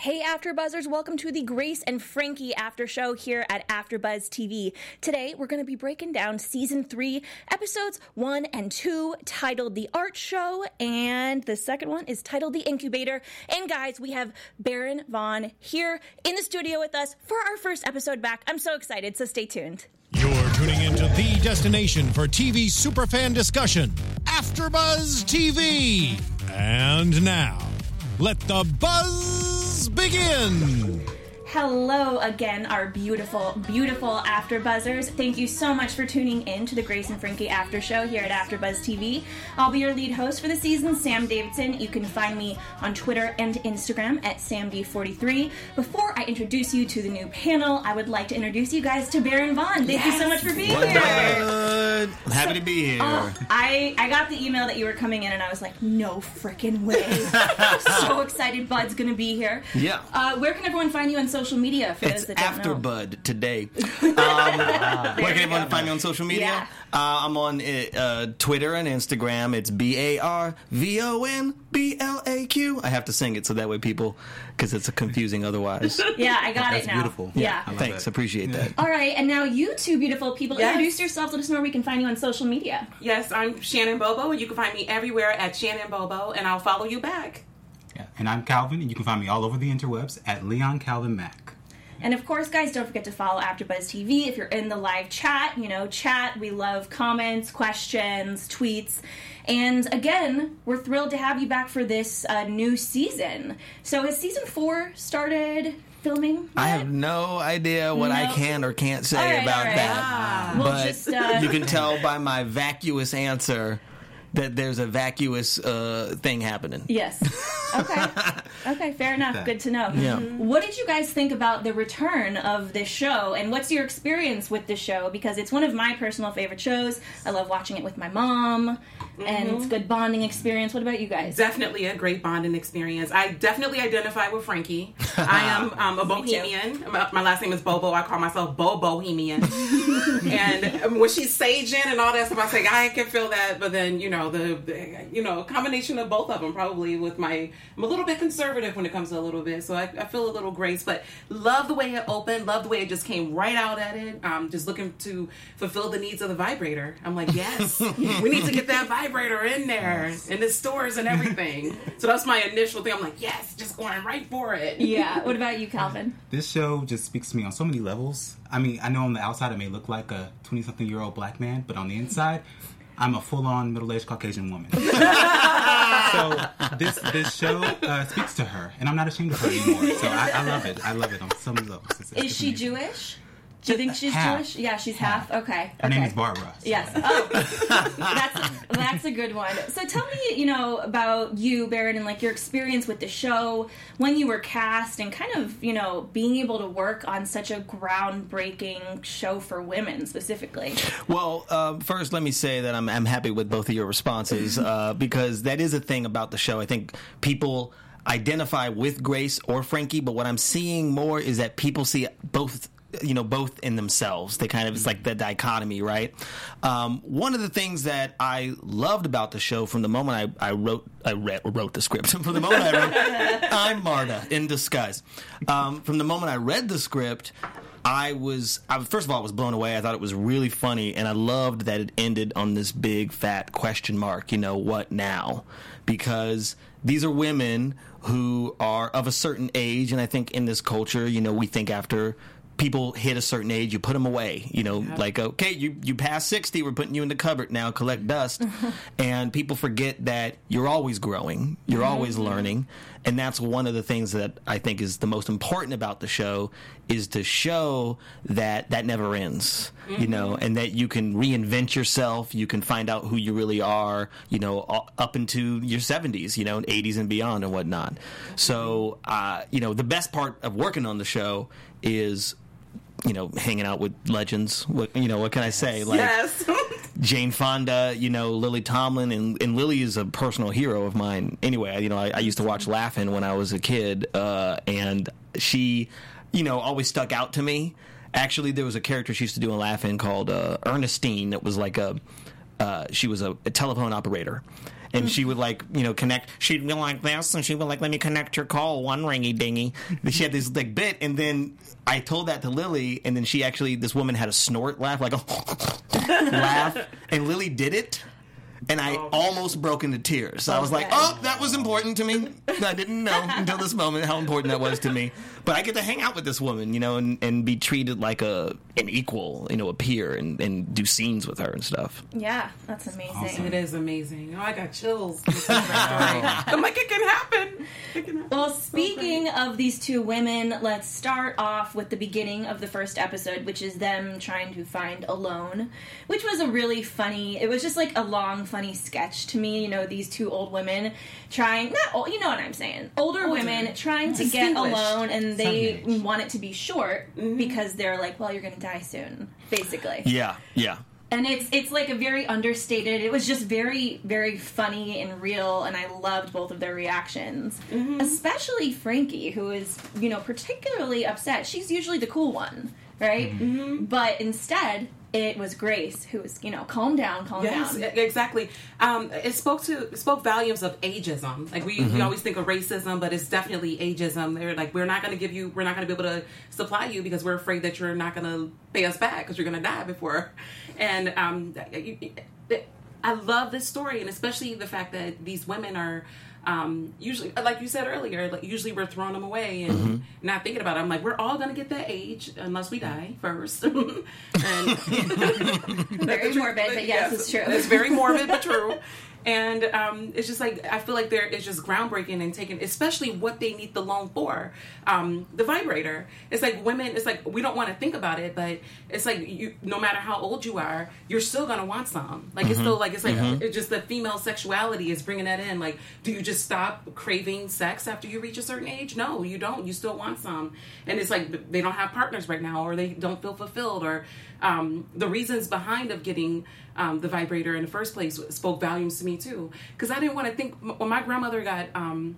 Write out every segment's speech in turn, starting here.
Hey AfterBuzzers, welcome to the Grace and Frankie After Show here at AfterBuzz TV. Today we're going to be breaking down season 3, episodes 1 and 2 titled The Art Show and the second one is titled The Incubator. And guys, we have Baron Vaughn here in the studio with us for our first episode back. I'm so excited, so stay tuned. You're tuning into the destination for TV superfan discussion, AfterBuzz TV. And now, let the buzz begin. Hello again, our beautiful, beautiful After Buzzers. Thank you so much for tuning in to the Grace and Frankie After Show here at AfterBuzz TV. I'll be your lead host for the season, Sam Davidson. You can find me on Twitter and Instagram at SamD43. Before I introduce you to the new panel, I would like to introduce you guys to Baron Vaughn. Thank you so much for being here. Good. I'm happy to be here. Oh, I, I got the email that you were coming in, and I was like, no freaking way. so excited Bud's going to be here. Yeah. Uh, where can everyone find you on social media for it's those that don't after know? Bud today. Um, where can everyone find me on social media? Yeah. Uh, I'm on uh, Twitter and Instagram. It's B A R V O N B L A Q. I have to sing it so that way people, because it's confusing otherwise. Yeah, I got That's it now. beautiful. Yeah. I Thanks, it. appreciate that. All right, and now you two beautiful people, Yes. introduce yourselves. Let us know where we can find you on social media. Yes, I'm Shannon Bobo, and you can find me everywhere at Shannon Bobo, and I'll follow you back. Yeah. And I'm Calvin, and you can find me all over the interwebs at Leon Calvin Mack. And of course, guys, don't forget to follow AfterBuzz TV if you're in the live chat. You know, chat. We love comments, questions, tweets. And again, we're thrilled to have you back for this uh, new season. So, has season four started filming? I yet? have no idea what I can or can't say All right, about all right. that. We'll but just, uh, you can tell by my vacuous answer that there's a vacuous uh, thing happening. Yes. Okay. Okay, fair enough. that. Good to know. Yeah. What did you guys think about the return of this show and what's your experience with this show? Because it's one of my personal favorite shows. I love watching it with my mom and it's a good bonding experience. What about you guys? Definitely a great bonding experience. I definitely identify with Frankie. I am um, a bohemian. My, my last name is Bobo. I call myself Bo Bohemian. and um, when she's saging and all that stuff, I say I can feel that. But then you know the, the you know combination of both of them probably with my I'm a little bit conservative when it comes to a little bit, so I, I feel a little grace. But love the way it opened. Love the way it just came right out at it. Um, just looking to fulfill the needs of the vibrator. I'm like, yes, we need to get that vibrator in there in the stores and everything. so that's my initial thing. I'm like, yes, just going right for it. yeah. What about you, Calvin? This show just speaks to me on so many levels. I mean, I know on the outside I may look like a 20 something year old black man, but on the inside, I'm a full on middle aged Caucasian woman. so this this show uh, speaks to her, and I'm not ashamed of her anymore. So I, I love it. I love it on so many levels. It's- it's Is she. Jewish? Do you think she's Half. Jewish? Yeah, she's half. Okay. Her name is Barbara. so- Yes. Oh, that's that's a good one. So tell me, you know, about you, Baron, and like your experience with the show when you were cast, and kind of, you know, being able to work on such a groundbreaking show for women specifically. Well, uh, first, let me say that I'm, I'm happy with both of your responses uh, because that is a thing about the show. I think people identify with Grace or Frankie, but what I'm seeing more is that people see both. You know, both in themselves. They kind of it's like the dichotomy, right? Um, one of the things that I loved about the show from the moment I, I wrote I read, wrote the script from the moment I wrote I'm Marta in disguise. Um, from the moment I read the script, I was, I, first of all, I was blown away. I thought it was really funny, and I loved that it ended on this big fat question mark. You know, what now? Because these are women who are of a certain age, and I think in this culture, you know, we think after people hit a certain age, you put them away. You know, like okay, you you passed sixty, we're putting you in the cupboard now. Collect dust, and people forget that you're always growing, you're always learning, and that's one of the things that I think is the most important about the show is to show that that never ends. You know, and that you can reinvent yourself. You can find out who you really are. You know, up into your seventies, you know, eighties and beyond and whatnot. So, uh, you know, the best part of working on the show is you know, hanging out with legends. What you know, what can I say? Like Yes. Jane Fonda, you know, Lily Tomlin, and, and Lily is a personal hero of mine. Anyway, you know, I, I used to watch Laugh-In when I was a kid, uh, and she, you know, always stuck out to me. Actually, there was a character she used to do in Laugh-In called uh, Ernestine that was like a, uh, she was a, a telephone operator. And she would like you know connect. She'd be like this, and she'd like, "Let me connect your call, one ringy dingy." She had this like bit, and then I told that to Lily, and then she actually this woman had a snort laugh, like a laugh, and Lily did it. And I oh. almost broke into tears. So I was like, "Oh, that was important to me. I didn't know until this moment how important that was to me." But I get to hang out with this woman, you know, and, and be treated like a an equal, you know, a peer, and, and do scenes with her and stuff. Yeah, that's amazing. Awesome. It is amazing. Oh, I got chills. listening to. I'm like, it can happen. It can happen. Well, speaking of these two women, let's start off with the beginning of the first episode, which is them trying to find Alone, which was a really funny. It was just like a long, funny sketch to me. You know, these two old women trying not old, you know what I'm saying, older, women trying to get Distinguished. alone, and they Some want it to be short mm-hmm. because they're like, well, you're going to die soon, basically. Yeah, yeah. and it's it's like a very understated it was just very very funny and real and i loved both of their reactions. Mm-hmm. Especially frankie who is you know particularly upset. She's usually the cool one right? Mm-hmm. But instead it was grace who was you know calm down calm Yes, down e- exactly. Um, it spoke to it spoke volumes of ageism. Like we, we always think of racism, but it's definitely ageism. They're like, we're not going to give you, we're not going to be able to supply you because we're afraid that you're not going to pay us back because you're going to die before. And um, you- you- I love this story, and especially the fact that these women are. Um, usually, like you said earlier, like usually we're throwing them away and not thinking about it. I'm like, we're all gonna get that age unless we die first. and very morbid but yes, it's true it's very morbid but true. And um, it's just like I feel like there is just groundbreaking and taking, especially what they need the loan for. Um, the vibrator. It's like women. It's like we don't want to think about it, but it's like you. No matter how old you are, you're still gonna want some. Like it's still like it's like it's just the female sexuality is bringing that in. Like, do you just stop craving sex after you reach a certain age? No, you don't. You still want some. And it's like they don't have partners right now, or they don't feel fulfilled, or um, the reasons behind of getting um, the vibrator in the first place spoke volumes to me too. Because I didn't want to think when my grandmother got um,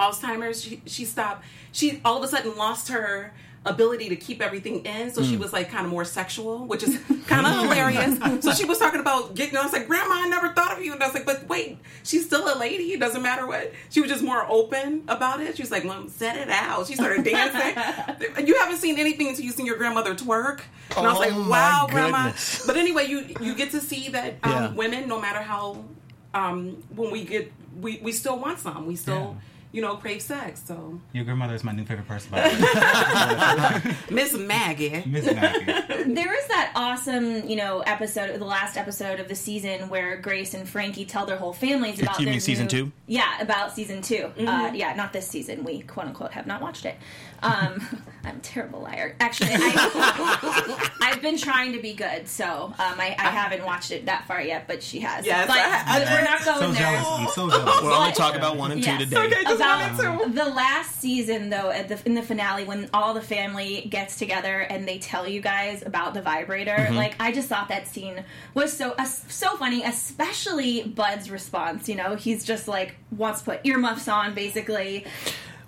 Alzheimer's, she, she stopped. She all of a sudden lost her ability to keep everything in, so she was like kind of more sexual, which is kind of hilarious. So she was talking about getting. I was like, Grandma, I never thought of you, and I was like, but wait, she's still a lady. It doesn't matter what. She was just more open about it. She was like, Mom, set it out. She started dancing. you haven't seen anything until you seen your grandmother twerk. And I was Oh, like, wow, Grandma. But anyway, you you get to see that um, Yeah. women, no matter how um, when we get we, we still want some. We still you know crave sex. So Your grandmother is my new favorite person. By the way. Miss Maggie. Miss Maggie. there was that awesome, you know, episode, the last episode of the season where Grace and Frankie tell their whole families about you their mean season new- two? Yeah, about season 2 Uh, yeah, not this season. We quote unquote have not watched it. Um, I'm a terrible liar. Actually, I, I've been trying to be good, so um, I, I haven't watched it that far yet, but she has. Yes, but, I- I- we're not going So there. jealous. I'm so jealous. We're only talking about one and two today. Okay. just About the last season, though, at the in the finale, when all the family gets together and they tell you guys about the vibrator, Mm-hmm. like I just thought that scene was so uh, so funny, especially Bud's response. You know, he's just like wants to put earmuffs on, basically.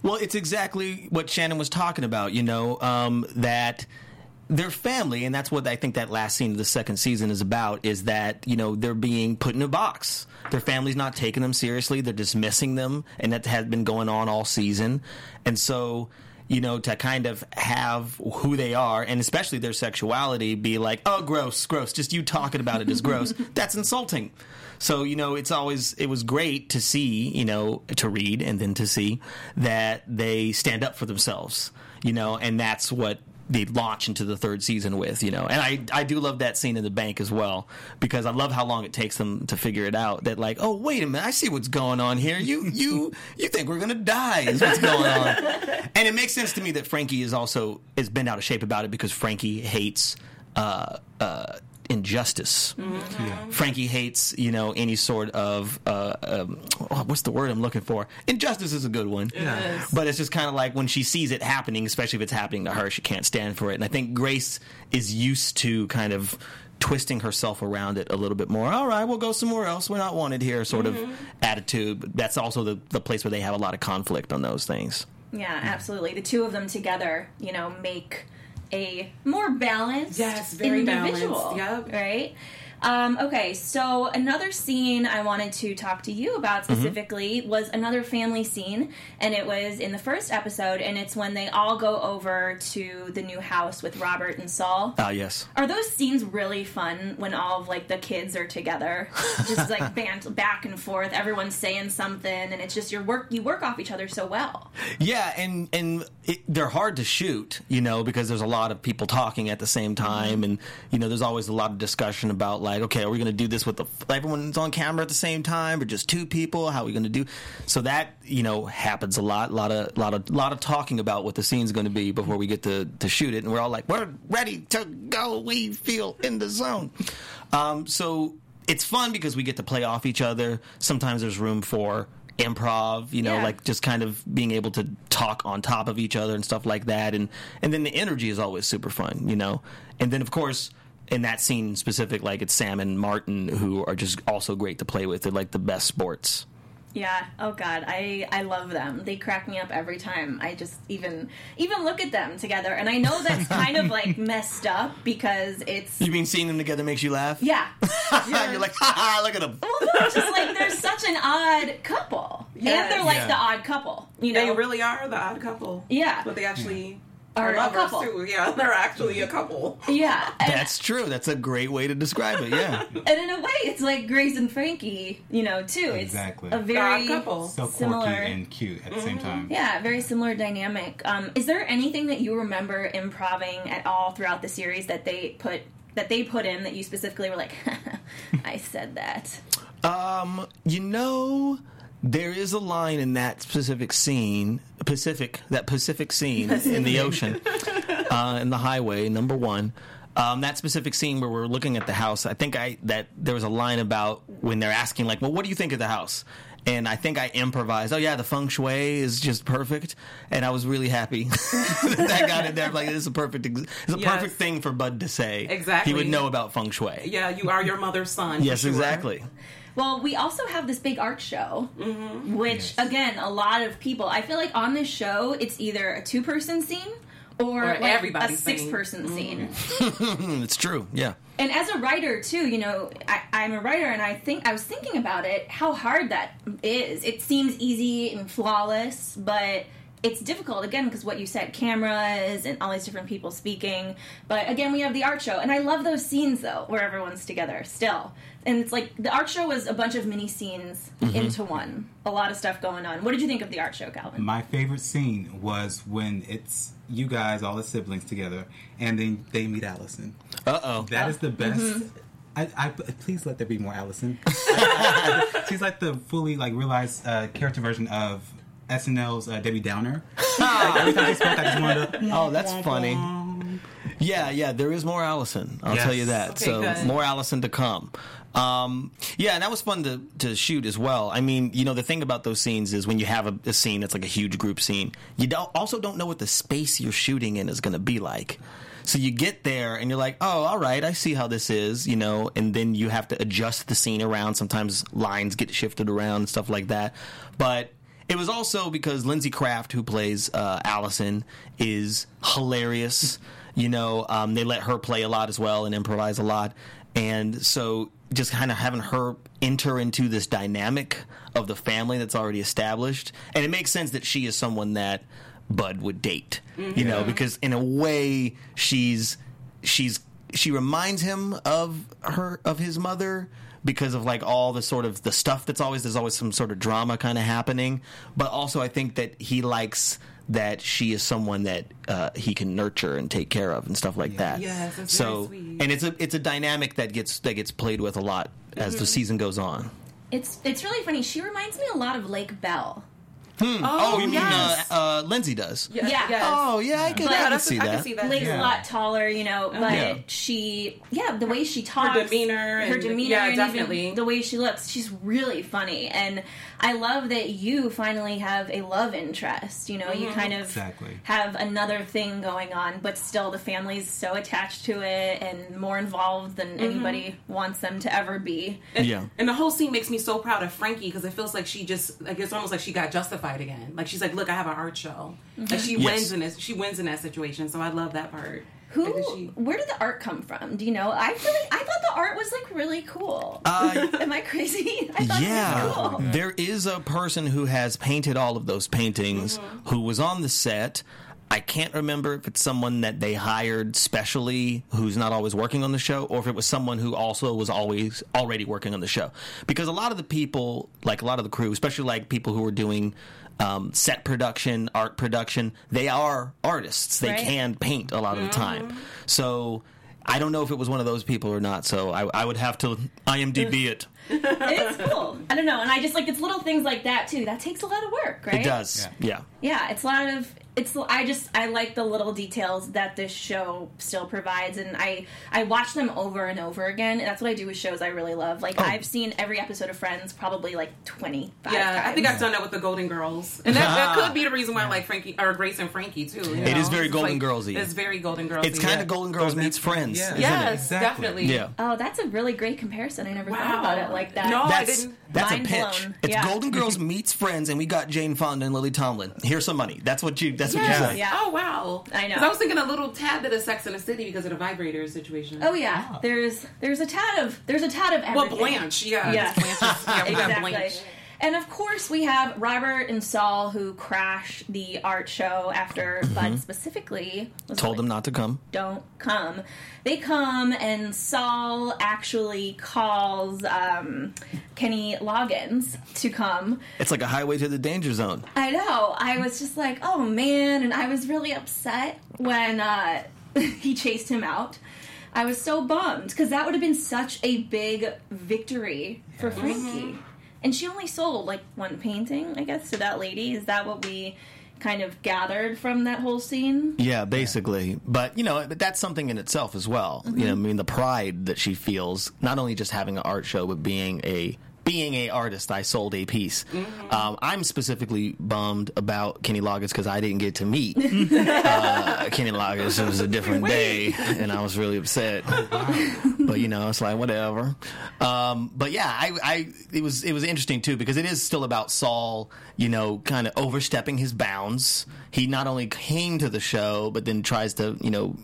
Well, it's exactly what Shannon was talking about, you know, um, that their family, and that's what I think that last scene of the second season is about, is that, you know, they're being put in a box. Their family's not taking them seriously, they're dismissing them, and that has been going on all season. And so, you know, to kind of have who they are, and especially their sexuality, be like, oh, gross, gross, just you talking about it is gross, that's insulting. So, you know, it's always, it was great to see, you know, to read and then to see that they stand up for themselves, you know, and that's what they launch into the third season with, you know. And I, I do love that scene in the bank as well because I love how long it takes them to figure it out. That like, oh wait a minute, I see what's going on here. You you you think we're gonna die is what's going on. And it makes sense to me that Frankie is also is bent out of shape about it because Frankie hates uh, uh, injustice. Frankie hates, you know, any sort of uh, um, oh, what's the word I'm looking for? Injustice is a good one. Yeah. But it's just kind of like when she sees it happening, especially if it's happening to her, she can't stand for it. And I think Grace is used to kind of twisting herself around it a little bit more. All right, we'll go somewhere else. We're not wanted here, sort of attitude. But that's also the, the place where they have a lot of conflict on those things. Yeah, absolutely. The two of them together, you know, make a more balanced Yes, very individual, balanced, yep. right? Um, okay, so another scene I wanted to talk to you about Mm-hmm. specifically was another family scene, and it was in the first episode, and it's when they all go over to the new house with Robert and Saul. Ah, yes. Are those scenes really fun when all of like the kids are together, just like band back and forth, everyone's saying something, and it's just your work. You work off each other so well. Yeah, and and it, they're hard to shoot, you know, because there's a lot of people talking at the same time, and you know, there's always a lot of discussion about like, okay, are we going to do this with the everyone's on camera at the same time, or just two people? How are we going to do? So that you know happens a lot, a lot of lot of lot of talking about what the scene's going to be before we get to to shoot it, and we're all like, we're ready to go. We feel in the zone. Um, so it's fun because we get to play off each other. Sometimes there's room for improv, you know, Yeah. like just kind of being able to talk on top of each other and stuff like that and and then the energy is always super fun you know and then of course in that scene specific like it's sam and martin who are just also great to play with they're like the best sports Yeah. Oh God, I I love them. They crack me up every time. I just even even look at them together, and I know that's kind of like messed up because it's you mean seeing them together makes you laugh yeah. you're like ha ha look at them Well, they're just like they're such an odd couple, and they're like Yeah. the odd couple. You know, They really are the odd couple. Yeah. But they actually Are are a couple. too. Yeah, they're actually a couple. yeah. That's true that's a great way to describe it yeah and in a way, it's like Grace and Frankie. You know, too. It's Exactly. a very odd couple. So quirky Similar. and cute at the same time. Yeah, very similar dynamic. Um, is there anything that you remember improving at all throughout the series that they put that they put in that you specifically were like, I said that? Um, you know, there is a line in that specific scene, Pacific, that Pacific scene in the ocean, uh, in the highway, number one. Um, that specific scene where we're looking at the house, I think I that there was a line about when they're asking like, "Well, what do you think of the house?" And I think I improvised. Oh yeah, the feng shui is just perfect, and I was really happy that that got in there. Like this is a perfect, ex- it's a Yes. perfect thing for Bud to say. Exactly. he would know about feng shui. Yeah, you are your mother's son. Yes, sure. exactly. Well, we also have this big art show, Mm-hmm. which Yes. again, a lot of people. I feel like on this show, it's either a two-person scene or, Or like a six-person scene. Mm, it's true. Yeah. And as a writer too, you know, I, I'm a writer, and I think I was thinking about it, how hard that is. It seems easy and flawless, but it's difficult again because what you said, cameras and all these different people speaking. But again, we have the art show, and I love those scenes though, where everyone's together still. And it's like the art show was a bunch of mini scenes into one, a lot of stuff going on. What did you think of the art show, Calvin? My favorite scene was when it's you guys, all the siblings together, and then they meet Allison. Uh oh. That is the best. Mm-hmm. I, I please let there be more Allison. She's like the fully like realized uh, character version of SNL's uh, Debbie Downer. like, every time she spoke, I just wanted to. Oh, that's funny. Yeah, yeah, there is more Allison. I'll Yes. tell you that. Okay, so good. more Allison to come. Um, yeah, and that was fun to, to shoot as well. I mean, you know, the thing about those scenes is when you have a, a scene that's like a huge group scene, you don't, also don't know what the space you're shooting in is going to be like. So you get there and you're like, oh, all right, I see how this is, you know, and then you have to adjust the scene around. Sometimes lines get shifted around and stuff like that. But it was also because Lindsey Kraft, who plays uh, Allison, is hilarious. You know, um, they let her play a lot as well and improvise a lot. And so just kind of having her enter into this dynamic of the family that's already established. And it makes sense that she is someone that Bud would date, you know, because in a way she's she's she reminds him of her of his mother because of like all the sort of the stuff that's always there's always some sort of drama kind of happening but also i think that he likes that she is someone that uh, he can nurture and take care of and stuff like that Yes, that's so very sweet. and it's a it's a dynamic that gets that gets played with a lot as Mm-hmm. the season goes on It's it's really funny. She reminds me a lot of Lake Bell. Oh, you yes. mean uh, uh, lindsey does Yes, Yeah. yes. oh yeah i can, But- I can that's- see I that can see that. Lake's too. a lot taller, you know, but Yeah. she, yeah, the way she talks, her demeanor her and- demeanor, yeah, and even definitely. the way she looks, she's really funny, and I love that you finally have a love interest. You know, you Mm-hmm. kind of Exactly. have another thing going on, but still the family's so attached to it and more involved than Mm-hmm. anybody wants them to ever be. yeah And the whole scene makes me so proud of Frankie because it feels like she just like it's almost like she got justified again. Like she's like, "Look, I have an art show." Like she Yes. wins in this. She wins in that situation. So I love that part. Who? She- Where did the art come from? Do you know? I feel like I thought the art was like really cool. Uh, Am I crazy? I thought it yeah, was cool. there is a person who has painted all of those paintings Mm-hmm. who was on the set. I can't remember if it's someone that they hired specially who's not always working on the show, or if it was someone who also was always already working on the show. Because a lot of the people, like a lot of the crew, especially like people who are doing um, set production, art production, they are artists. They Right. can paint a lot of the time. So. I don't know if it was one of those people or not, so I, I would have to IMDb it. It's cool. I don't know, and I just like it's little things like that too. That takes a lot of work, right? It does, yeah. Yeah, it's a lot of it's. I just I like the little details that this show still provides, and I I watch them over and over again. And that's what I do with shows I really love. Like Oh. I've seen every episode of Friends probably like twenty five. Yeah, times. I think I've done that with the Golden Girls, and that, that could be the reason why I like Frankie or Grace and Frankie too. you It know? is very It's Golden like- Girls-y. It's very Golden Girls. It's kind of Golden Girls meets Friends, Yeah. isn't Yes, it? Exactly. definitely. Yeah. Oh, that's a really great comparison. I never thought about it like that. No, I That's didn't. that's a pitch. blown. It's Yeah. Golden Girls meets Friends, and we got Jane Fonda and Lily Tomlin. Here's some money. That's what you. That's what you Yes, say. yeah. Oh wow! I know. I was thinking a little tad bit of Sex in the City because of the vibrator situation. Oh yeah, ah. there's there's a tad of there's a tad of well. Blanche, yeah, Yes. Blanche is- yeah, we got exactly. Blanche. And of course, we have Robert and Saul who crash the art show after Bud specifically was Told like, them not to come. don't come. They come, and Saul actually calls um, Kenny Loggins to come. It's like a highway to the danger zone. I know. I was just like, oh man, and I was really upset when uh, he chased him out. I was so bummed because that would have been such a big victory for Frankie. And she only sold like one painting, I guess, to that lady. Is that what we kind of gathered from that whole scene? Yeah, basically. But you know, but that's something in itself as well. You know, mm-hmm. I mean, the pride that she feels, not only just having an art show, but being a being a artist. I sold a piece. Um, I'm specifically bummed about Kenny Loggins because I didn't get to meet uh, Kenny Loggins. It was a different day, and I was really upset. but you know, it's like whatever. Um, but yeah, I, I it was it was interesting too because it is still about Saul. You know, kind of overstepping his bounds. He not only came to the show, but then tries to you know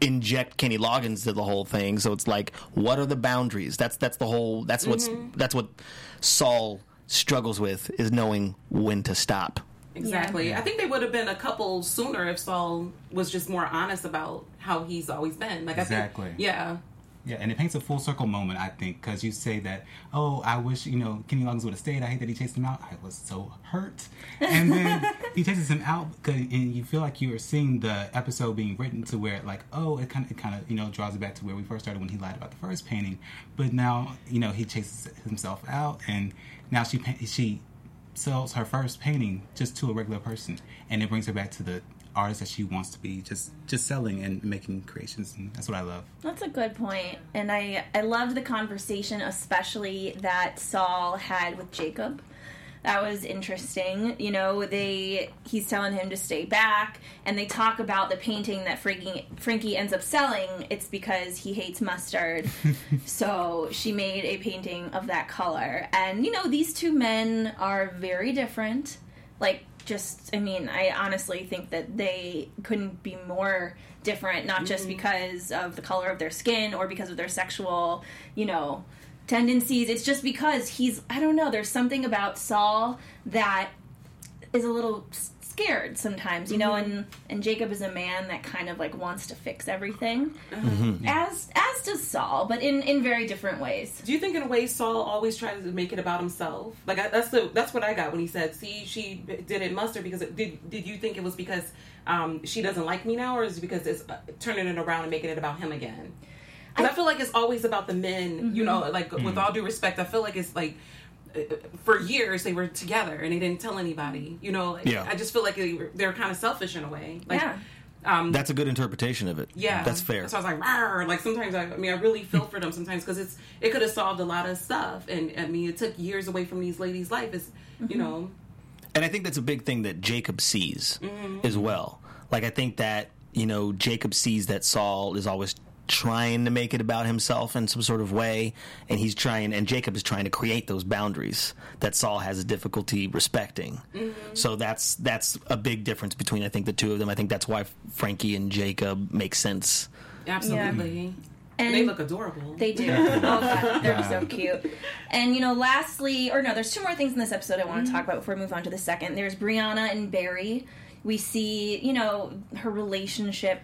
inject Kenny Loggins to the whole thing. So it's like, what are the boundaries? That's that's the whole. That's what's mm-hmm. that's what Saul struggles with is knowing when to stop. Exactly. I think they would have been a couple sooner if Saul was just more honest about how he's always been. Like I Exactly. think, yeah, Yeah, and it paints a full circle moment, I think, because you say that, oh, I wish, you know, Kenny Loggins would have stayed. I hate that he chased him out. I was so hurt. And then he chases him out, and you feel like you are seeing the episode being written to where, like, oh, it kind of, it kind of, you know, draws it back to where we first started when he lied about the first painting. But now, you know, he chases himself out, and now she she sells her first painting just to a regular person, and it brings her back to the artist that she wants to be, just just selling and making creations, and that's what I love. That's a good. And I I loved the conversation especially that Saul had with Jacob. That was interesting. You know, they he's telling him to stay back and they talk about the painting that Frankie Frankie ends up selling. It's because he hates mustard. so she made a painting of that color. And you know, these two men are very different. Like just I mean, I honestly think that they couldn't be more different, not just mm-hmm. because of the color of their skin or because of their sexual, you know, tendencies. It's just because he's I don't know, there's something about Saul that is a little scared sometimes, you know, mm-hmm. and and Jacob is a man that kind of like wants to fix everything. Mm-hmm. Mm-hmm. As as does Saul, but in in very different ways. Do you think in a way Saul always tries to make it about himself? Like I, that's the that's what I got when he said, "See, she didn't muster because it, did did you think it was because um, she doesn't like me now, or is it because it's uh, turning it around and making it about him again?" 'Cause I, feel like it's always about the men. You know, like with all due respect, I feel like it's like. Uh, For years they were together and they didn't tell anybody. You know, like, Yeah. I just feel like they were, they're kind of selfish in a way. Like, Yeah. um, That's a good interpretation of it. yeah, that's fair. So I was like, Rawr. like sometimes I, I mean, I really feel for them sometimes because it's it could have solved a lot of stuff, and I mean, it took years away from these ladies' life. Is you know, And I think that's a big thing that Jacob sees Mm-hmm. as well. Like I think that you know Jacob sees that Saul is always trying to make it about himself in some sort of way, and he's trying, and Jacob is trying to create those boundaries that Saul has a difficulty respecting. Mm-hmm. So that's that's a big difference between I think the two of them. I think that's why Frankie and Jacob make sense. absolutely. And They look adorable. They do. Oh god, they're so cute. And you know, lastly, or no, there's two more things in this episode I want to talk about before we move on to the second. There's Brianna and Barry. We see, you know, her relationship,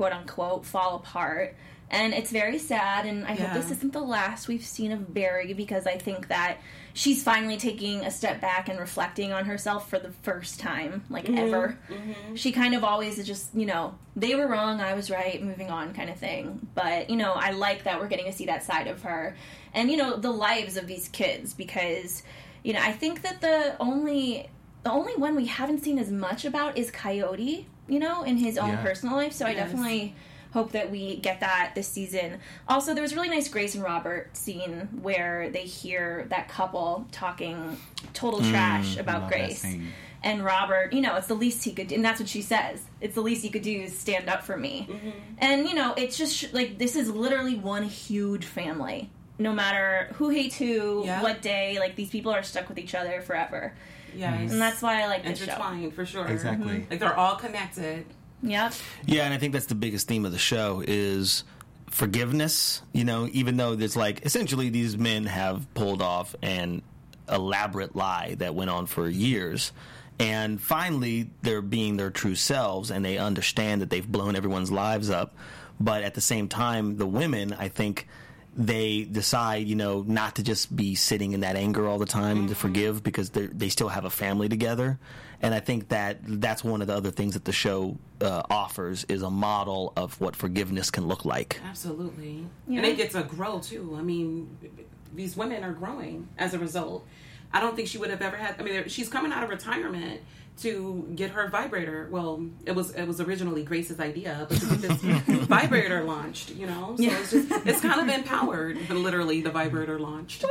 quote unquote, fall apart. And it's very sad, and I hope this isn't the last we've seen of Barry because I think that she's finally taking a step back and reflecting on herself for the first time, like mm-hmm. ever. Mm-hmm. She kind of always is just, you know, they were wrong, I was right, moving on kind of thing. But, you know, I like that we're getting to see that side of her. And, you know, the lives of these kids because, you know, I think that the only the only one we haven't seen as much about is Coyote, you know, in his own Yeah. personal life. So I definitely hope that we get that this season. Also, there was a really nice Grace and Robert scene where they hear that couple talking total trash about Grace. And Robert, you know, it's the least he could do, and that's what she says. It's the least he could do is stand up for me. Mm-hmm. And, you know, it's just like this is literally one huge family. No matter who hates who, Yeah. what day, like these people are stuck with each other forever. Yes. Mm-hmm. And that's why I like this show. intertwined for sure. Exactly. Mm-hmm. Like they're all connected. Yep. Yeah, and I think that's the biggest theme of the show is forgiveness. You know, even though there's like essentially these men have pulled off an elaborate lie that went on for years. And finally, they're being their true selves, and they understand that they've blown everyone's lives up. But at the same time, the women, I think, they decide, you know, not to just be sitting in that anger all the time and to forgive because they they still have a family together. And I think that that's one of the other things that the show uh, offers is a model of what forgiveness can look like. Absolutely. Yeah. And they get to grow too. I mean, these women are growing as a result. I don't think she would have ever had. I mean, she's coming out of retirement to get her vibrator. Well, it was it was originally Grace's idea, but to get this vibrator launched, you know. So it's just it's kind of empowered. But literally, the vibrator launched.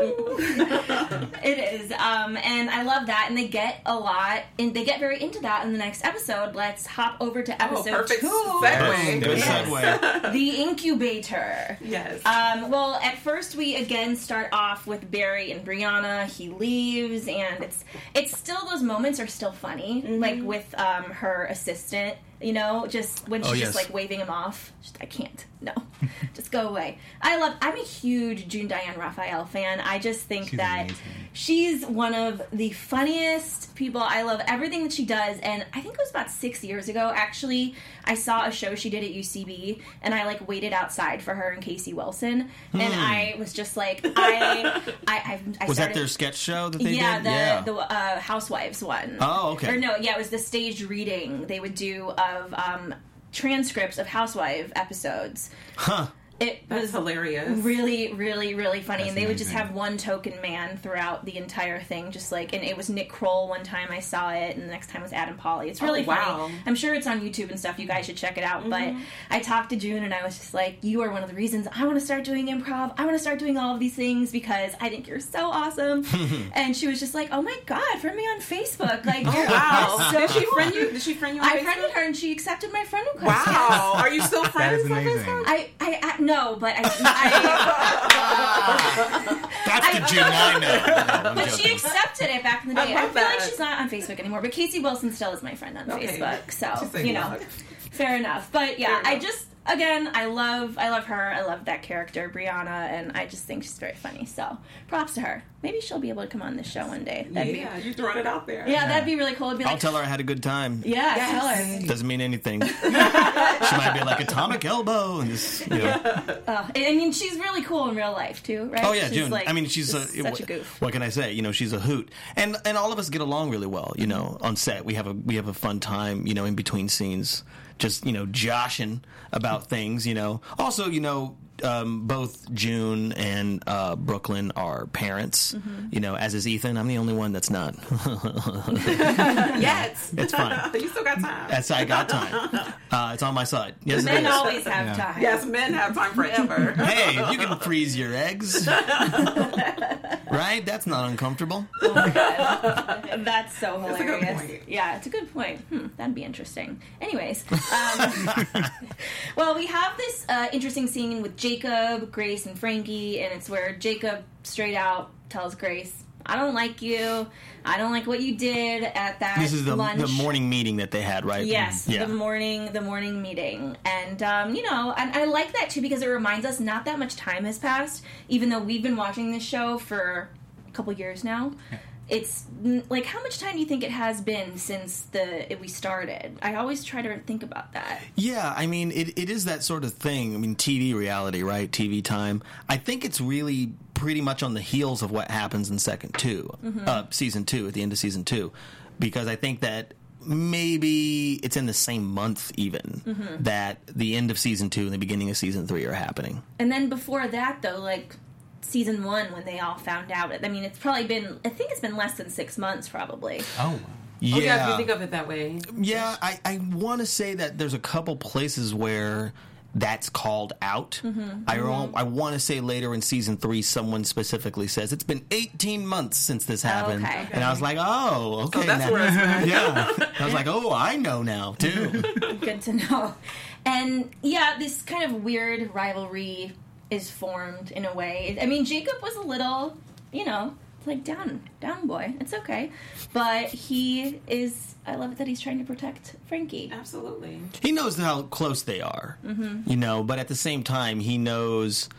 It is, um, and I love that. And they get a lot, and they get very into that in the next episode. Let's hop over to oh, episode perfect two, segue. Good Yes. segue. the incubator. Yes. Um, well, at first we again start off with Barry and Brianna. He leaves, and it's it's still those moments are still funny, like with um, her assistant. You know, just when she's Oh, just like waving him off. Just, I can't. No, just go away. I love. I'm a huge June Diane Raphael fan. I just think She's that amazing. she's one of the funniest people. I love everything that she does. And I think it was about six years ago, actually, I saw a show she did at UCB, and I like waited outside for her and Casey Wilson, and I was just like, I, I, I, I Hmm. Was that their sketch show that they yeah, did? the yeah. the uh, Housewives one. Oh, okay. Or no, yeah, it was the stage reading they would do of um, transcripts of Housewife episodes. huh. It That's was hilarious. really, really, really funny. That's and they would just have one token man throughout the entire thing, just like, and it was Nick Kroll one time I saw it, and the next time was Adam Pally. It's oh, really Oh, wow. funny. I'm sure it's on YouTube and stuff. You guys should check it out. But mm-hmm. I talked to June, and I was just like, "You are one of the reasons I want to start doing improv. I want to start doing all of these things because I think you're so awesome." and she was just like, "Oh my god, friend me on Facebook!" Like, Oh wow! so did she friend you? Did she friend you? On I Facebook? friended her, and she accepted my friend request. Wow! Are you still friends? is on amazing. Facebook? I, I, I no, but I, I That's the June I know. No, I'm but she accepted it back in the day. I I, love feel like she's not on Facebook anymore, but Casey Wilson still is my friend on Okay. Facebook. So you know, love. fair enough. But yeah, Fair I just again, I love, I love her. I love that character, Brianna, and I just think she's very funny. So props to her. Maybe she'll be able to come on this show one day. That'd yeah, you throwing it out there. be, yeah, that'd be really cool. Be like, I'll tell her I had a good time. yeah, Yes. tell her. Doesn't mean anything. she might be like atomic elbow and just you know. Uh, I mean, she's really cool in real life too, right? Oh yeah, she's June. Like, I mean, she's a, just such a goof. What can I say? You know, she's a hoot, and and all of us get along really well. You know, on set we have a we have a fun time. You know, in between scenes, just you know, joshing about things. You know, also you know. Um, both June and uh, Brooklyn are parents. Mm-hmm. You know, as is Ethan. I'm the only one that's not. Yes. It's fine. you still got time. That's I got time. Uh, it's on my side. Yes, Men always have Yeah. time. Yes, men have time forever. Hey, if you can freeze your eggs, right? That's not uncomfortable. That's so a good hilarious. point. Yeah, it's a good point. Hmm, that'd be interesting. Anyways, um, well, we have this uh, interesting scene with Jacob, Grace, and Frankie, and it's where Jacob straight out tells Grace, I don't like you. I don't like what you did at that This is the, lunch. the morning meeting that they had, right? Yes, Yeah. the morning the morning meeting, and um, you know, and I like that too because it reminds us not that much time has passed, even though we've been watching this show for a couple years now. It's mm, like how much time do you think it has been since the it, we started? I always try to think about that. Yeah, I mean, it, it is that sort of thing. I mean, TV reality, right? TV time. I think it's really pretty much on the heels of what happens in second 2 uh, season two, at the end of season two, because I think that maybe it's in the same month even that the end of season two and the beginning of season three are happening. And then before that, though, like season one when they all found out. I mean, it's probably been I think it's been less than six months, probably. Oh, wow. Oh, yeah, if you think of it that way. Yeah, I, I want to say that there's a couple places where that's called out. Mm-hmm. I don't- I want to say later in season three, someone specifically says it's been 18 months since this happened, Okay. and I was like, oh, okay, that's where it's from. yeah. I was like, oh, I know now too. Good to know. And yeah, this kind of weird rivalry is formed in a way. I mean, Jacob was a little, you know, like down, down boy. It's okay, but he is. I love it that he's trying to protect Frankie. Absolutely. he knows how close they are, Mm-hmm. you know, but at the same time, he knows.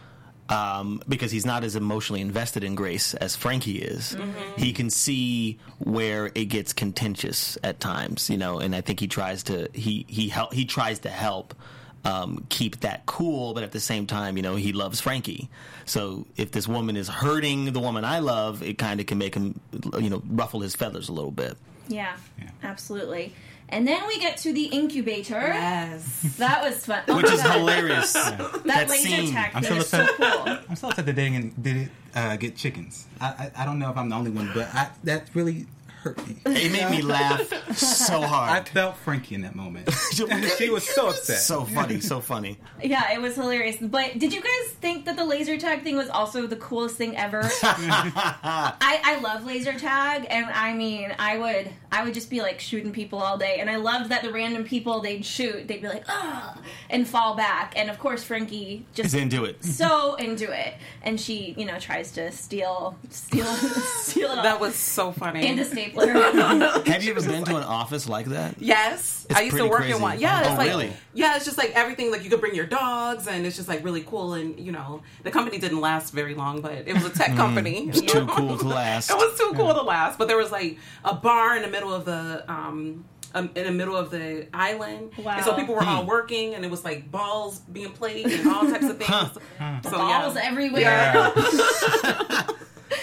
Um, because he's not as emotionally invested in Grace as Frankie is, Mm-hmm. he can see where it gets contentious at times, you know. And I think he tries to he he help he tries to help um, keep that cool, but at the same time, you know, he loves Frankie. So if this woman is hurting the woman I love, it kind of can make him, you know, ruffle his feathers a little bit. Yeah, absolutely. And then we get to the incubator. Yes. That was fun. Oh Which is God. hilarious. That, that laser scene. tag I'm still is so upset. cool. I'm so upset that they didn't, did it uh, get chickens. I, I I don't know if I'm the only one, but I, that really hurt me. It made me laugh so hard. I felt Frankie in that moment. she was so upset. So funny, so funny. Yeah, it was hilarious. But did you guys think that the laser tag thing was also the coolest thing ever? I, I love laser tag, and I mean, I would I would just be like shooting people all day, and I loved that the random people they'd shoot, they'd be like, oh, and fall back, and of course Frankie just He's into it. so into it, and she you know tries to steal steal steal it all. That was so funny. and a stapler. Have you ever been to an office like that? Yes, It's I used to work crazy. in one. Yeah, Oh, it's like really? yeah, it's just like everything. Like you could bring your dogs, and it's just like really cool. And you know, the company didn't last very long, but it was a tech company. It's too cool to last. It was too cool to last. But there was like a bar in the middle of the um, um in the middle of the island, and so people were all working, and it was like balls being played and all types of things. So Balls yeah. everywhere. Yeah.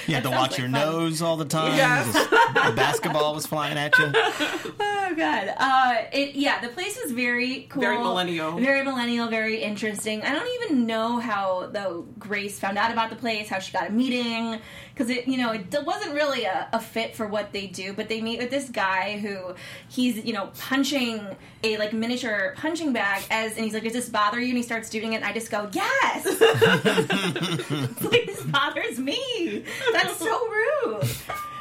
You had to watch like your fun. nose all the time. Yes. Just- the basketball was flying at you. God. Uh it yeah, the place is very cool. Very millennial. Very millennial, very interesting. I don't even know how though Grace found out about the place, how she got a meeting because it you know, it wasn't really a, a fit for what they do, but they meet with this guy who he's, you know, punching a like miniature punching bag as and he's like, "Does this bother you?" and he starts doing it and I just go, "Yes." Like this bothers me. That's so rude.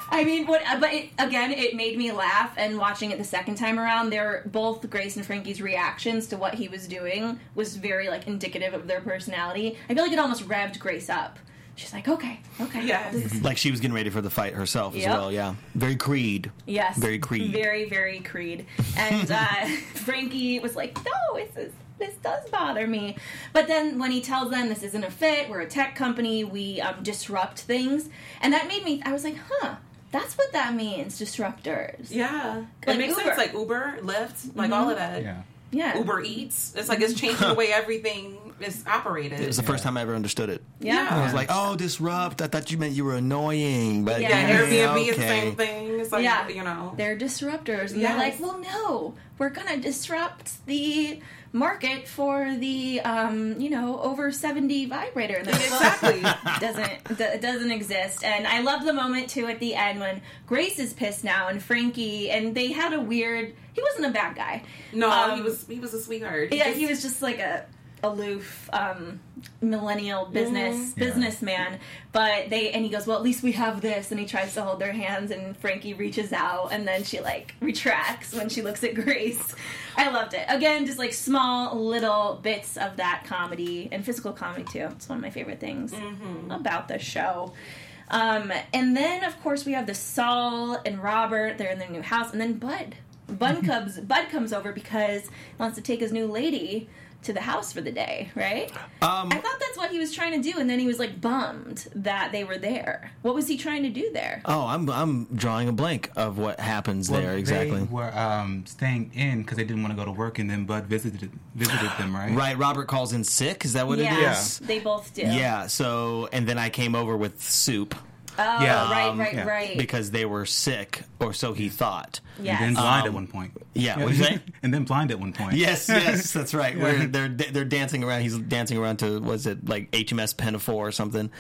I mean, what? But it, again, it made me laugh. And watching it the second time around, they're both Grace and Frankie's reactions to what he was doing was very like indicative of their personality. I feel like it almost revved Grace up. She's like, okay, okay, Yes. this is- Like she was getting ready for the fight herself as Yep. well. Yeah, very Creed. yes, Very Creed. very, very Creed. And uh, Frankie was like, no, this is. This does bother me, but then when he tells them this isn't a fit, we're a tech company, we um, disrupt things, and that made me. I was like, huh, that's what that means, disruptors. Yeah, Like it makes Uber. sense. Like Uber, Lyft, like all of that. Mm-hmm. Yeah. Yeah, Uber Eats. It's like it's changing the way everything is operated. It was the first time I ever understood it. Yeah. I was like, oh, disrupt. I thought you meant you were annoying. But Yeah, yeah, Airbnb is the same thing. It's like Yeah. you know. They're disruptors. And Yes. they're like, well, no, we're going to disrupt the market for the, um, you know, over 70 vibrator. And they're Exactly. doesn't d- doesn't exist. And I love the moment too at the end when Grace is pissed now and Frankie and they had a weird. He wasn't a bad guy. No, Um, he was he was a sweetheart. Yeah, just- he was just like a aloof um, millennial business Mm-hmm. Yeah. businessman. But they and he goes, well, at least we have this, and he tries to hold their hands, and Frankie reaches out, and then she like retracts when she looks at Grace. I loved it. Again, just like small little bits of that comedy and physical comedy too. It's one of my favorite things Mm-hmm. about the show. Um, and then, of course, we have the Saul and Robert. They're in their new house, and then Bud. Bud comes. Bud comes over because he wants to take his new lady to the house for the day. Right? Um, I thought that's what he was trying to do, and then he was like bummed that they were there. What was he trying to do there? oh, I'm I'm drawing a blank of what happens Well, there exactly. They were um, staying in because they didn't want to go to work, and then Bud visited visited them, right? Right, Robert calls in sick. Is that what it is? yeah, they both do. Yeah. So, and then I came over with soup Oh, Yeah, right, um, right, yeah. right. because they were sick, or so he thought. yes. And then blind Um, at one point. yeah, what'd you say? and then blind at one point. Yes, yes, that's right. Where they're they're dancing around. He's dancing around to was it like HMS Pinafore or something,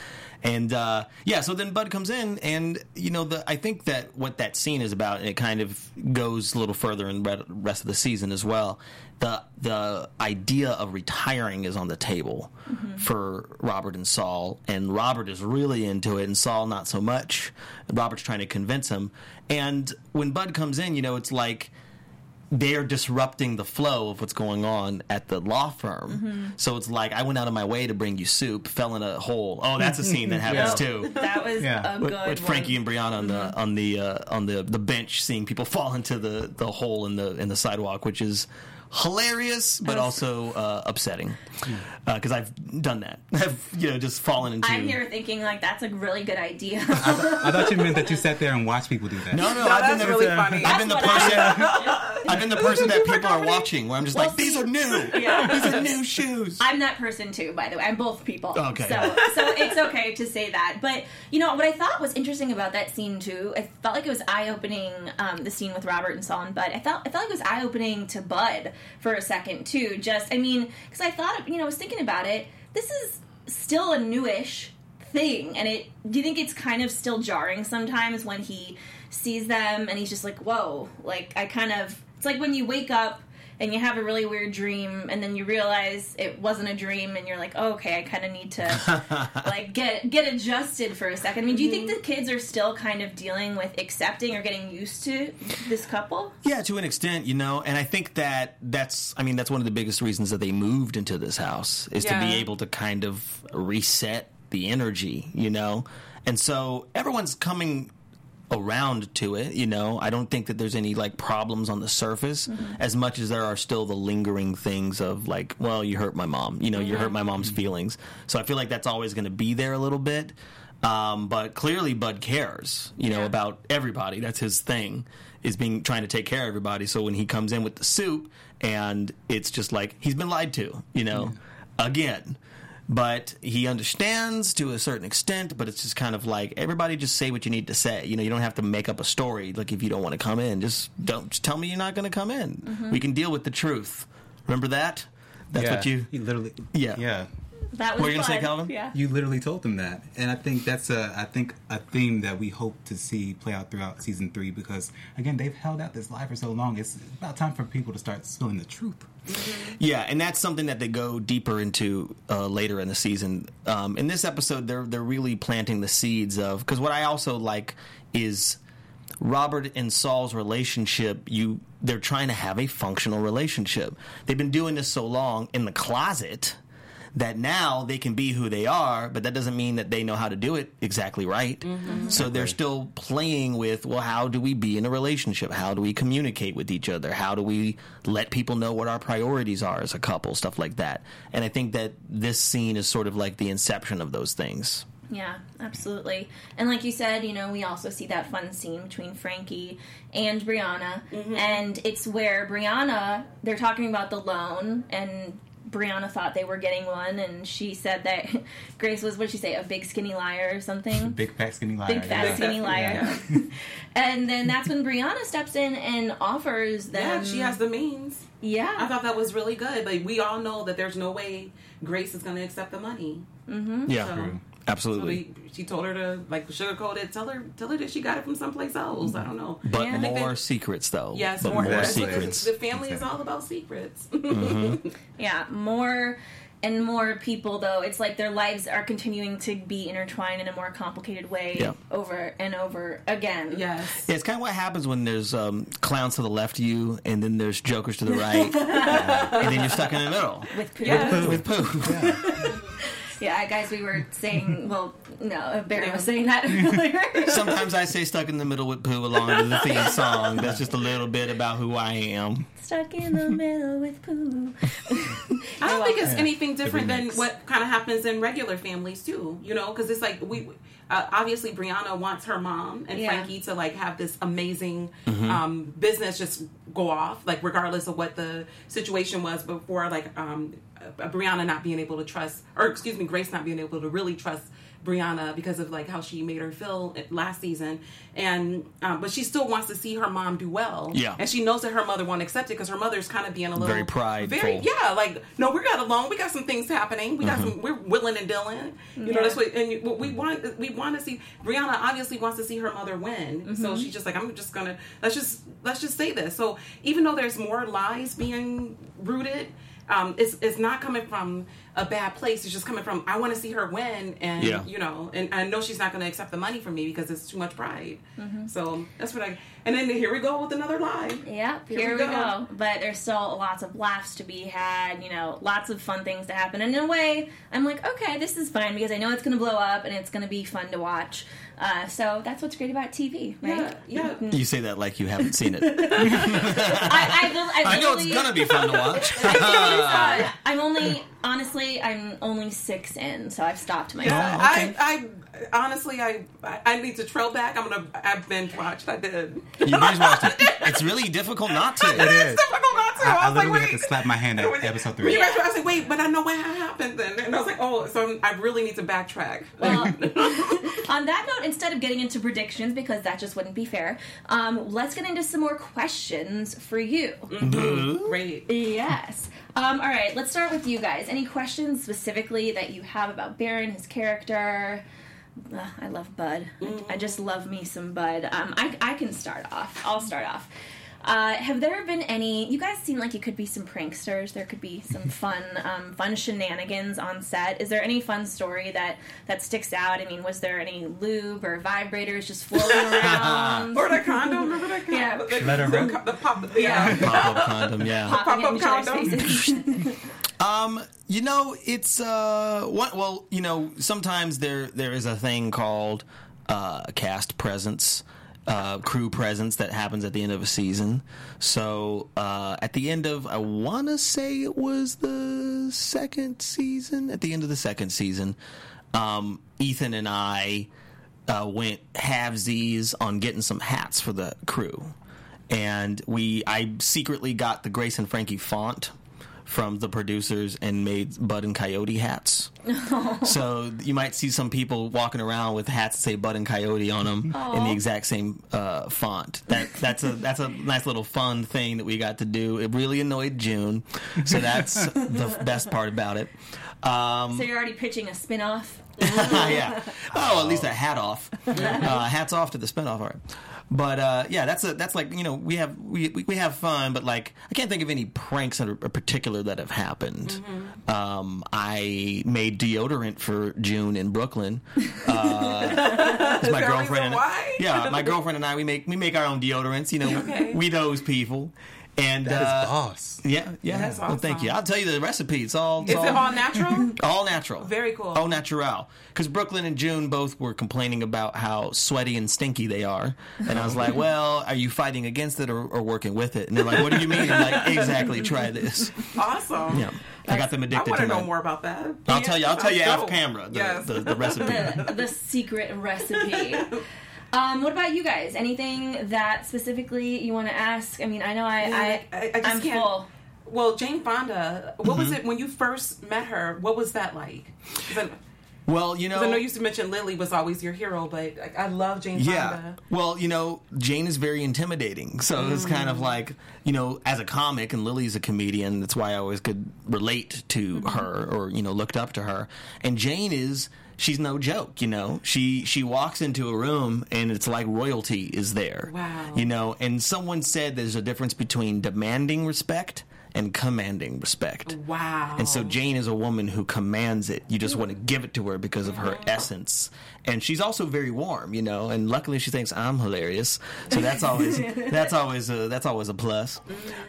and uh, yeah. So then Bud comes in, and you know the I think that what that scene is about, and it kind of goes a little further in the rest of the season as well. The the idea of retiring is on the table for Robert and Saul, and Robert is really into it, and Saul not so much. Robert's trying to convince him, and when Bud comes in, you know, it's like they're disrupting the flow of what's going on at the law firm. Mm-hmm. So it's like I went out of my way to bring you soup, fell in a hole. Oh, that's a scene that happens Yep. too. That was Yeah. a With, good with Frankie one. Mm-hmm. and Brianna on the on the uh, on the the bench, seeing people fall into the the hole in the in the sidewalk, which is hilarious but also uh, upsetting because I've done that. I've you know just fallen into. I'm here thinking like that's a really good idea. I thought you meant that you sat there and watched people do that. No, no, No, I've been that's the, really funny. I've been the person. I've been the person that people are watching. Where I'm just Well, like, these are new. Yeah. These are new shoes. I'm that person too, by the way. I'm both people. Okay. So, so it's okay to say that. But you know what I thought was interesting about that scene too. I felt like it was eye opening. Um, the scene with Robert and Saul and Bud. I felt I felt like it was eye opening to Bud for a second too. Just I mean, because I thought you know I was thinking about it. This is still a newish thing, and it. Do you think it's kind of still jarring sometimes when he sees them and he's just like, whoa, like I kind of. It's like when you wake up and you have a really weird dream and then you realize it wasn't a dream and you're like oh, okay i kind of need to like get get adjusted for a second. I mean do you think mm-hmm. the kids are still kind of dealing with accepting or getting used to this couple? Yeah, to an extent, you know, and I think that that's, I mean, that's one of the biggest reasons that they moved into this house is to be able to kind of reset the energy, you know, and so everyone's coming around to it, you know. I don't think that there's any like problems on the surface as much as there are still the lingering things of like, well, you hurt my mom, you know, you hurt my mom's feelings. So I feel like that's always going to be there a little bit. Um, but clearly, Bud cares, you know, Yeah. about everybody. That's his thing, is being trying to take care of everybody. So when he comes in with the soup, and it's just like he's been lied to, you know, again. But he understands to a certain extent. But it's just kind of like everybody just say what you need to say. You know, you don't have to make up a story. Like if you don't want to come in, just don't just tell me you're not going to come in. Mm-hmm. We can deal with the truth. Remember that? That's yeah, what you. He literally. Yeah. Yeah. That was What were you gonna say, fun. Calvin? yeah You literally told them that, and I think that's a I think a theme that we hope to see play out throughout season three because again they've held out this lie for so long. It's about time for people to start spilling the truth. Yeah, and that's something that they go deeper into uh, later in the season. Um, in this episode, they're they're really planting the seeds of because what I also like is Robert and Saul's relationship. You they're trying to have a functional relationship. They've been doing this so long in the closet that now they can be who they are, but that doesn't mean that they know how to do it exactly right. Mm-hmm. So they're still playing with, well, how do we be in a relationship? How do we communicate with each other? How do we let people know what our priorities are as a couple? Stuff like that. And I think that this scene is sort of like the inception of those things. Yeah, absolutely. And like you said, you know, we also see that fun scene between Frankie and Brianna. Mm-hmm. And it's where Brianna, they're talking about the loan, and Brianna thought they were getting one, and she said that Grace was, what did she say, a big skinny liar or something? Big fat skinny liar. Big fat yeah. skinny liar. and then that's when Brianna steps in and offers them. Yeah, she has the means. Yeah. I thought that was really good. But we all know that there's no way Grace is going to accept the money. Mm-hmm. Yeah, So- True. So absolutely. they, she told her to like sugarcoat it. Tell her, tell her that she got it from someplace else. I don't know. But Yeah. More that- secrets, though. Yes, but more, more secrets. The family is all about secrets. Yeah, more and more people though. It's like their lives are continuing to be intertwined in a more complicated way Yeah. over and over again. yes. Yeah, it's kind of what happens when there's um, clowns to the left of you, and then there's jokers to the right, and then you're stuck in the middle With poo. Yes. with poo. Yeah, guys, we were saying. Well, no, Barry was saying that earlier. Sometimes I say stuck in the middle with poo along with the theme song. That's just a little bit about who I am. Stuck in the middle with poo. I don't think it's Yeah. anything different than what kind of happens in regular families too. You know, because it's like we uh, obviously Brianna wants her mom and Yeah. Frankie to like have this amazing Mm-hmm. um, business just go off, like regardless of what the situation was before. Like um, uh, Brianna not being able to trust, or excuse me, Grace not being able to really trust Brianna because of like how she made her feel last season, and um, but she still wants to see her mom do well. Yeah. and she knows that her mother won't accept it because her mother's kind of being a little Very prideful. very yeah, like no, we're not alone. We got some things happening. We got Mm-hmm. some. We're willing and dealing. You know, that's what. And what we want. We want to see. Brianna obviously wants to see her mother win. So she's just like, I'm just gonna. Let's just let's just say this. So even though there's more lies being rooted. Um, it's, it's not coming from a bad place. It's just coming from I want to see her win, and Yeah. you know, and I know she's not going to accept the money from me because it's too much pride. Mm-hmm. So that's what I. And then here we go with another lie. Yep, Here here, we we, go. go. But there's still lots of laughs to be had, you know, lots of fun things to happen. And in a way, I'm like, okay, this is fine because I know it's going to blow up and it's going to be fun to watch. Uh, so that's what's great about TV, right? Yeah, yeah. You say that like you haven't seen it. I, I, will- I, I know it's gonna be fun to watch. Uh, I'm only, honestly, I'm only six in, so I've stopped myself. Oh, okay. I, I honestly, I, I I need to trail back. I'm gonna. I've binge watched. I did. You binge watched it. It's really difficult not to. It is. It's difficult not to. I, I, I was like, literally wait. had to slap my hand at episode three. you guys were- I was like, wait, but I know what happened then. And I was like, oh, so I really need to backtrack. Well, on that note, instead of getting into predictions, because that just wouldn't be fair, um, let's get into some more questions for you. Great. Yes. Um, all right, let's start with you guys. Any questions specifically that you have about Baron, his character? Ugh, I love Bud. I, I just love me some Bud. Um, I, I can start off. I'll start off. Uh, have there been any? You guys seem like you could be some pranksters. There could be some fun, um, fun shenanigans on set. Is there any fun story that that sticks out? I mean, was there any lube or vibrators just floating around? Or the condom. Remember that condom? Yeah. The, Let her the, rip. the pop. Yeah. Pop up condom, yeah. Pop-up in each other's condom. Um, you know, it's uh, what? Well, you know, sometimes there there is a thing called uh, cast presence. Uh, crew presence that happens at the end of a season. So uh, at the end of, I want to say it was the second season. At the end of the second season, um, Ethan and I uh, went halvesies on getting some hats for the crew, and we I secretly got the Grace and Frankie font from the producers and made Bud and Coyote hats. so you might see some people walking around with hats that say Bud and Coyote on them in the exact same uh, font. That that's a that's a nice little fun thing that we got to do. It really annoyed June, so that's the best part about it. Um, so you're already pitching a spin-off? yeah. Oh, at least a hat off. Uh, hats off to the spinoff art. But uh, yeah, that's a that's like you know we have we, we we have fun, but like I can't think of any pranks in particular that have happened. Um, I made deodorant for June in Brooklyn. Uh, my girlfriend and yeah, my girlfriend and I we make we make our own deodorants. You know, Okay. we those people. And That is uh, boss. yeah, yeah. That's awesome. Well, thank you. I'll tell you the recipe. It's all. It's Is it all natural? all natural. Very cool. All natural. Because Brooklyn and June both were complaining about how sweaty and stinky they are. And I was like, well, are you fighting against it or, or working with it? And they're like, what do you mean? I'm like, exactly, try this. Awesome. Yeah. I got them addicted. To it. I want to to know more about that. I'll tell you, I'll tell you off camera the, Yes. the, the recipe. the, the secret recipe. Um, what about you guys? Anything that specifically you want to ask? I mean, I know I, Yeah, I, I- I just I'm can't- full. Well, Jane Fonda, what was Mm-hmm. it when you first met her? What was that like? Well, you know, I know you used to mention Lily was always your hero, but I, I love Jane Yeah. Fonda. Well, you know, Jane is very intimidating. So it's kind Mm. of like, you know, as a comic and Lily's a comedian, that's why I always could relate to Mm-hmm. her or, you know, looked up to her. And Jane is she's no joke, you know. She she walks into a room and it's like royalty is there. Wow. You know, and someone said there's a difference between demanding respect and commanding respect. Wow. And so Jane is a woman who commands it. You just want to give it to her because of her essence. And she's also very warm, you know. And luckily, she thinks I'm hilarious, so that's always that's always a, that's always a plus.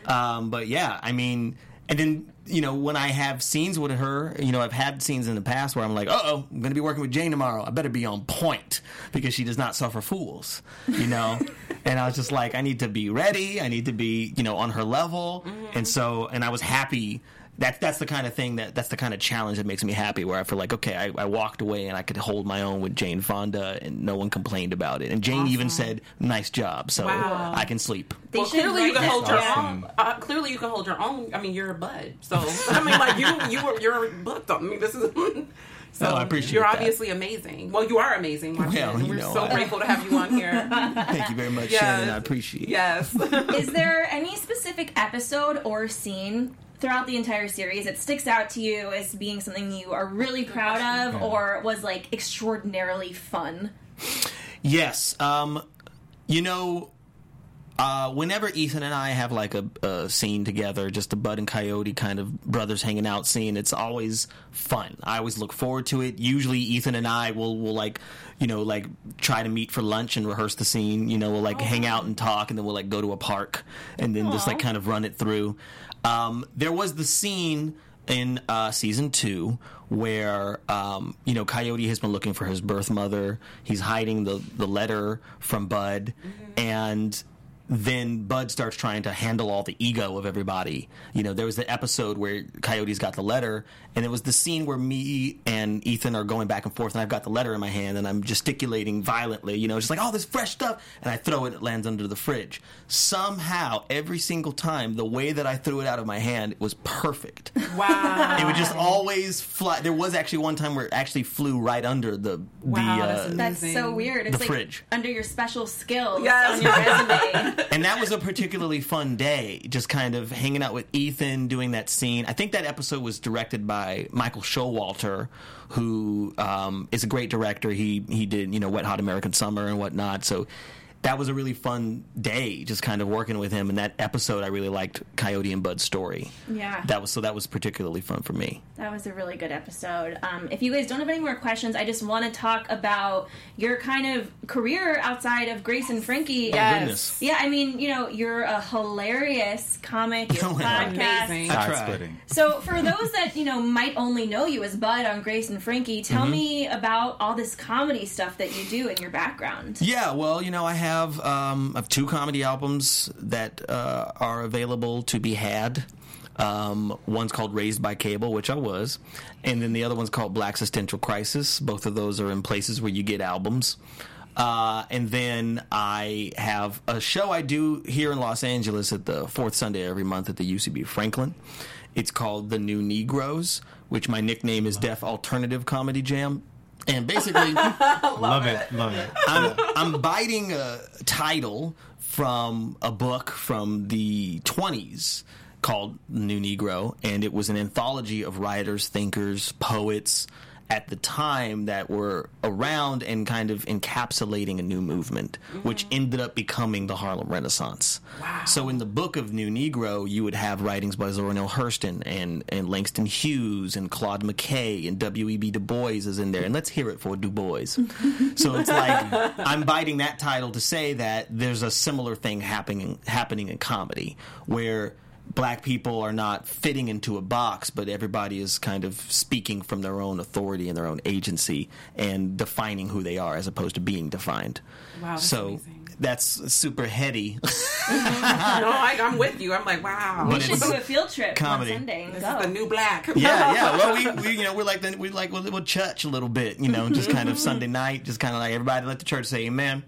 Um, but yeah, I mean, and then you know when I have scenes with her, you know I've had scenes in the past where I'm like, uh oh, I'm going to be working with Jane tomorrow. I better be on point because she does not suffer fools, you know. and I was just like, I need to be ready. I need to be you know on her level. And so and I was happy. That, that's the kind of thing that that's the kind of challenge that makes me happy where I feel like okay I, I walked away and I could hold my own with Jane Fonda and no one complained about it and Jane even said nice job so Wow. I can sleep They well, clearly you can that hold your own. Uh, clearly you can hold your own. I mean, you're a bud, so I mean, like you, you were, you're booked. I mean, this is. So No, I appreciate You're that. obviously amazing. Well, you are amazing. my Well, you We're know, so I- grateful to have you on here. thank you very much Yes. Shannon I appreciate it yes. Is there any specific episode or scene throughout the entire series that sticks out to you as being something you are really proud of or was like extraordinarily fun? Yes. Um, you know, uh, whenever Ethan and I have like a, a scene together, just a Bud and Coyote kind of brothers hanging out scene, it's always fun. I always look forward to it. Usually, Ethan and I will will like, you know, like try to meet for lunch and rehearse the scene. You know, we'll like hang out and talk, and then we'll like go to a park and then just like kind of run it through. Um, there was the scene in uh, season two where um, you know Coyote has been looking for his birth mother. He's hiding the the letter from Bud, and then Bud starts trying to handle all the ego of everybody. You know, there was the episode where Coyote's got the letter, and it was the scene where me and Ethan are going back and forth, and I've got the letter in my hand, and I'm gesticulating violently. You know, just like, oh, this fresh stuff, and I throw it, it lands under the fridge. Somehow, every single time, the way that I threw it out of my hand was perfect. wow. It would just always fly. There was actually one time where it actually flew right under the Wow, the that's uh, amazing. That's so weird. It's The like fridge. under your special skills Yes. on your resume. and that was a particularly fun day just kind of hanging out with ethan doing that scene. I think that episode was directed by michael showalter who um, is a great director. He he did you know wet hot american summer and whatnot. So that was a really fun day just kind of working with him and that episode i really liked coyote and bud's story Yeah. that was so that was particularly fun for me That was a really good episode. Um, if you guys don't have any more questions, I just want to talk about your kind of career outside of Grace and Frankie. Oh, goodness. Yeah, I mean, you know, you're a hilarious comic, your Oh, podcast. Amazing. I Side tried. splitting. So, for those that you know might only know you as Bud on Grace and Frankie, tell Mm-hmm. me about all this comedy stuff that you do in your background. Yeah, well, you know, I have um, I have two comedy albums that uh, are available to be had. Um, one's called Raised by Cable, which I was, and then the other one's called Black Existential Crisis. Both of those are in places where you get albums. Uh, and then I have a show I do here in Los Angeles at the fourth Sunday every month at the UCB Franklin. It's called The New Negroes, which my nickname is Def Alternative Comedy Jam. And basically, Love it. Love it. I'm, I'm biting a title from a book from the 20s called New Negro, and it was an anthology of writers, thinkers, poets at the time that were around and kind of encapsulating a new movement, which mm-hmm. ended up becoming the Harlem Renaissance. So in the book of New Negro, you would have writings by Zora Neale Hurston and, and Langston Hughes and Claude McKay and W.E.B. Du Bois is in there. And let's hear it for Du Bois. so it's like I'm biting that title to say that there's a similar thing happening happening in comedy where black people are not fitting into a box, but everybody is kind of speaking from their own authority and their own agency and defining who they are as opposed to being defined. Wow, that's so amazing. that's super heady. no, I, I'm with you. I'm like, wow. We should it's do a field trip comedy. one Sunday and this go. is the new black. yeah, yeah. Well, we, we you know we're like the, we like we'll, we'll church a little bit, you know, just kind of Sunday night, just kind of like everybody let the church say amen.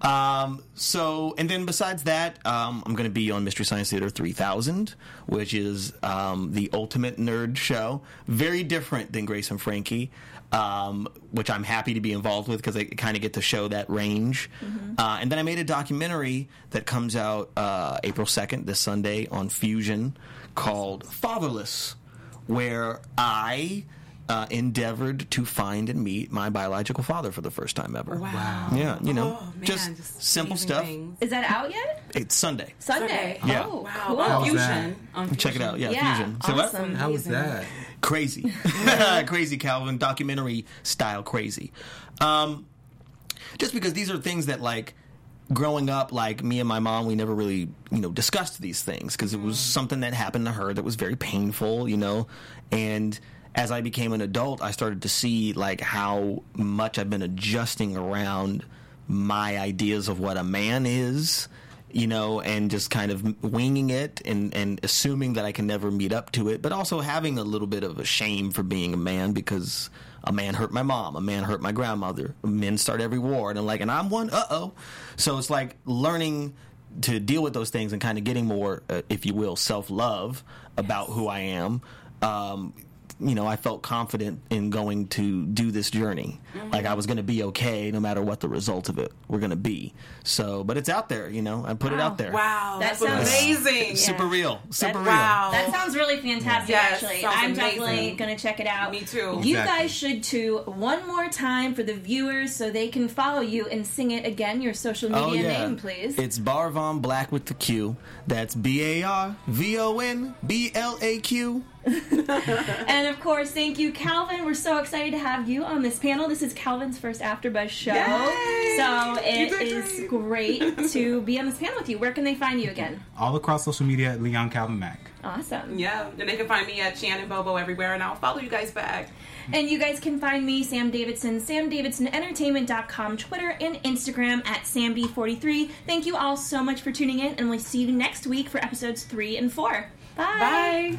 Um, so, and then besides that, um, I'm going to be on Mystery Science Theater 3000, which is um, the ultimate nerd show. Very different than Grace and Frankie, um, which I'm happy to be involved with because I kind of get to show that range. Uh, and then I made a documentary that comes out uh, April 2nd, this Sunday, on Fusion called Fatherless, where I. Uh, endeavored to find and meet my biological father for the first time ever. Wow. Yeah, you know, Oh, man, just, simple stuff. things. Is that out yet? It's Sunday. Sunday. Yeah. Oh, Wow. cool. On Fusion. that? On Check it out. Yeah, Yeah, Fusion. So what? awesome. How was that? Crazy, crazy, Calvin. Documentary style, crazy. Um, just because these are things that like growing up, like me and my mom, we never really, you know, discussed these things because it was something that happened to her that was very painful, you know. And as I became an adult, I started to see like how much I've been adjusting around my ideas of what a man is, you know, and just kind of winging it and, and assuming that I can never meet up to it, but also having a little bit of a shame for being a man because a man hurt my mom, a man hurt my grandmother, men start every war, and I'm like, and I'm one, uh oh. So it's like learning to deal with those things and kind of getting more, uh, if you will, self love about who I am. Um, you know, I felt confident in going to do this journey. Mm-hmm. Like I was going to be okay no matter what the result of it were going to be. So, but it's out there, you know, I put wow. it out there. Wow. That that's sounds amazing. Super real. Super that, real. Wow. That sounds really fantastic, yes, actually. I'm amazing. definitely going to check it out. Me too. You exactly. guys should too, one more time for the viewers so they can follow you and sing it again, your social media oh, yeah. name, please. It's Barvon Blaq with the Q. That's B A R V O N B L A Q. and of course, thank you, Calvin. We're so excited to have you on this panel. This is Calvin's first AfterBuzz show, Yay! so it is great to be on this panel with you. Where can they find you again? All across social media at Leon Calvin Mac. Awesome. Yeah, and they can find me at Shannon Bobo everywhere, and I'll follow you guys back. And you guys can find me, Sam Davidson, samdavidsonentertainment.com, Twitter, and Instagram at SamB43. Thank you all so much for tuning in, and we'll see you next week for episodes three and four. Bye. Bye.